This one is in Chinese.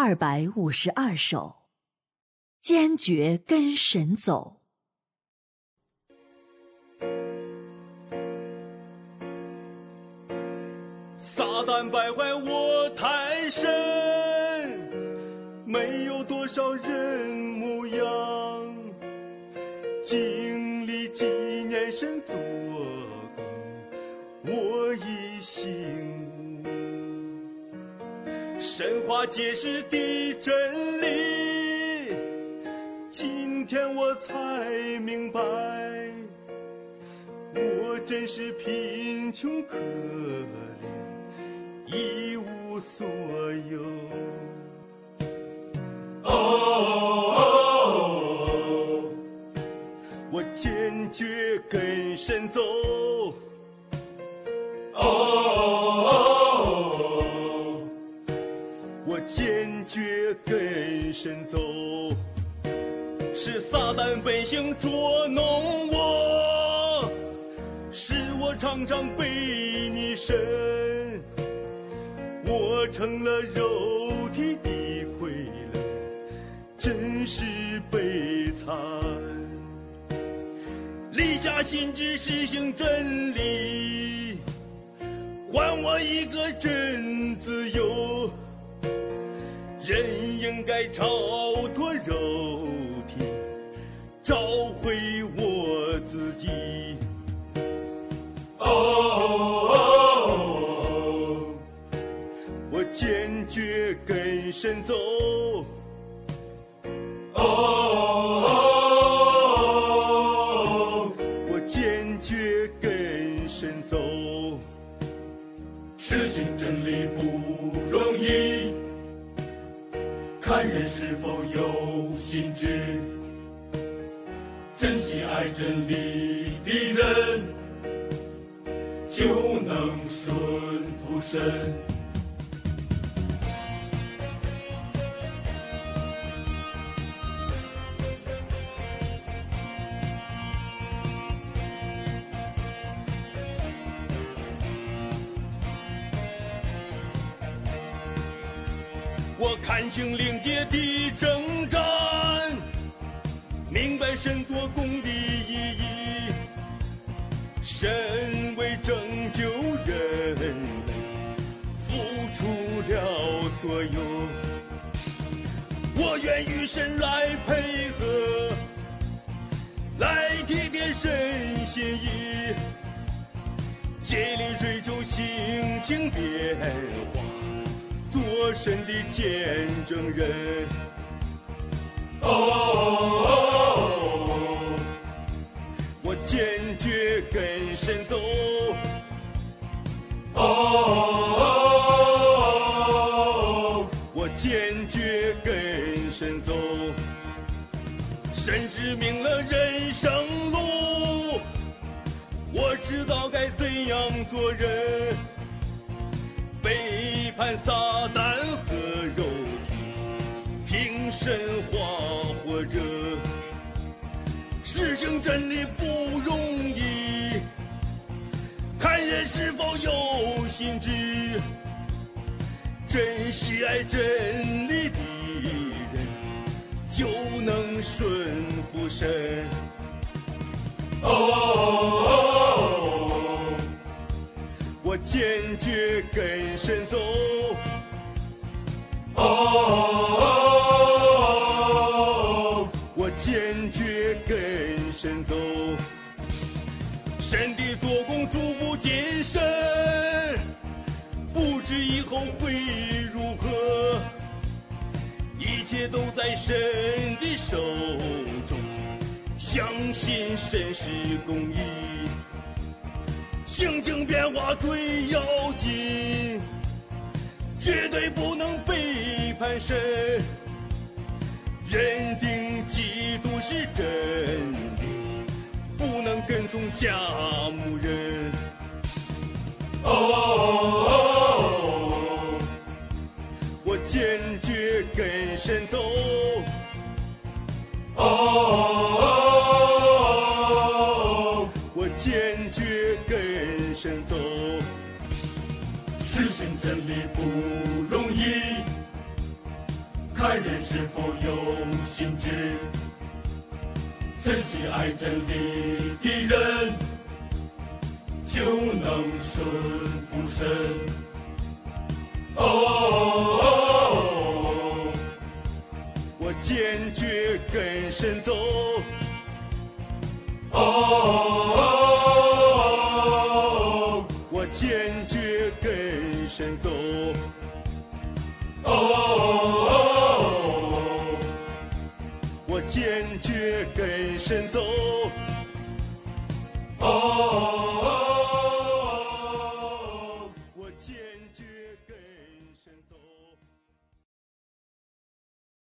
二百五十二首，坚决跟神走。撒旦败坏我太深，没有多少人模样，经历几年神做工，我已醒，神话解释的真理，今天我才明白，我真是贫穷可怜。一无所有。哦，我坚决跟神走。哦，坚决跟神走。是撒旦本性捉弄我，使我常常背逆神。我成了肉体的傀儡，真是悲惨。立下心志实行真理，还我一个真自由。人应该超脱肉体，找回我自己。哦。我坚决跟神走，哦，凡人是否有心志，真心爱真理的人，就能顺服神。我看清灵界的征战，明白神做工的意义。神为拯救人类付出了所有，我愿与神来配合，来提点神心意，竭力追求心情变化。做神的见证人，哦，我坚决跟神走，哦，我坚决跟神走，神指明了人生路，我知道该怎样做人。背叛撒旦和肉体，凭神话活着，实行真理不容易。看人是否有心志，真喜爱真理的人，就能顺服神。哦。坚决跟神走，哦，我坚决跟神走，神的做工逐步谨慎，不知以后会如何，一切都在神的手中，相信神是公义。心情变化最要紧，绝对不能背叛神。认定基督是真理，不能跟从假牧人。哦，我坚决跟神走。坚决跟。神走，实行真理不容易，看人是否有心志，真心爱真理的人，就能顺服神。哦，我坚决跟神走。坚决跟神走。哦，我坚决跟神走。哦。